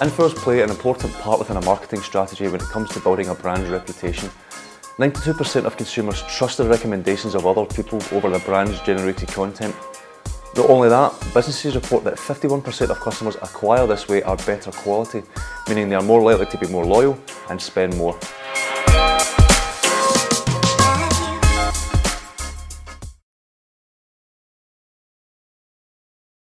Influencers play an important part within a marketing strategy when it comes to building a brand's reputation. 92% of consumers trust the recommendations of other people over the brand's generated content. Not only that, businesses report that 51% of customers acquire this way are better quality, meaning they are more likely to be more loyal and spend more.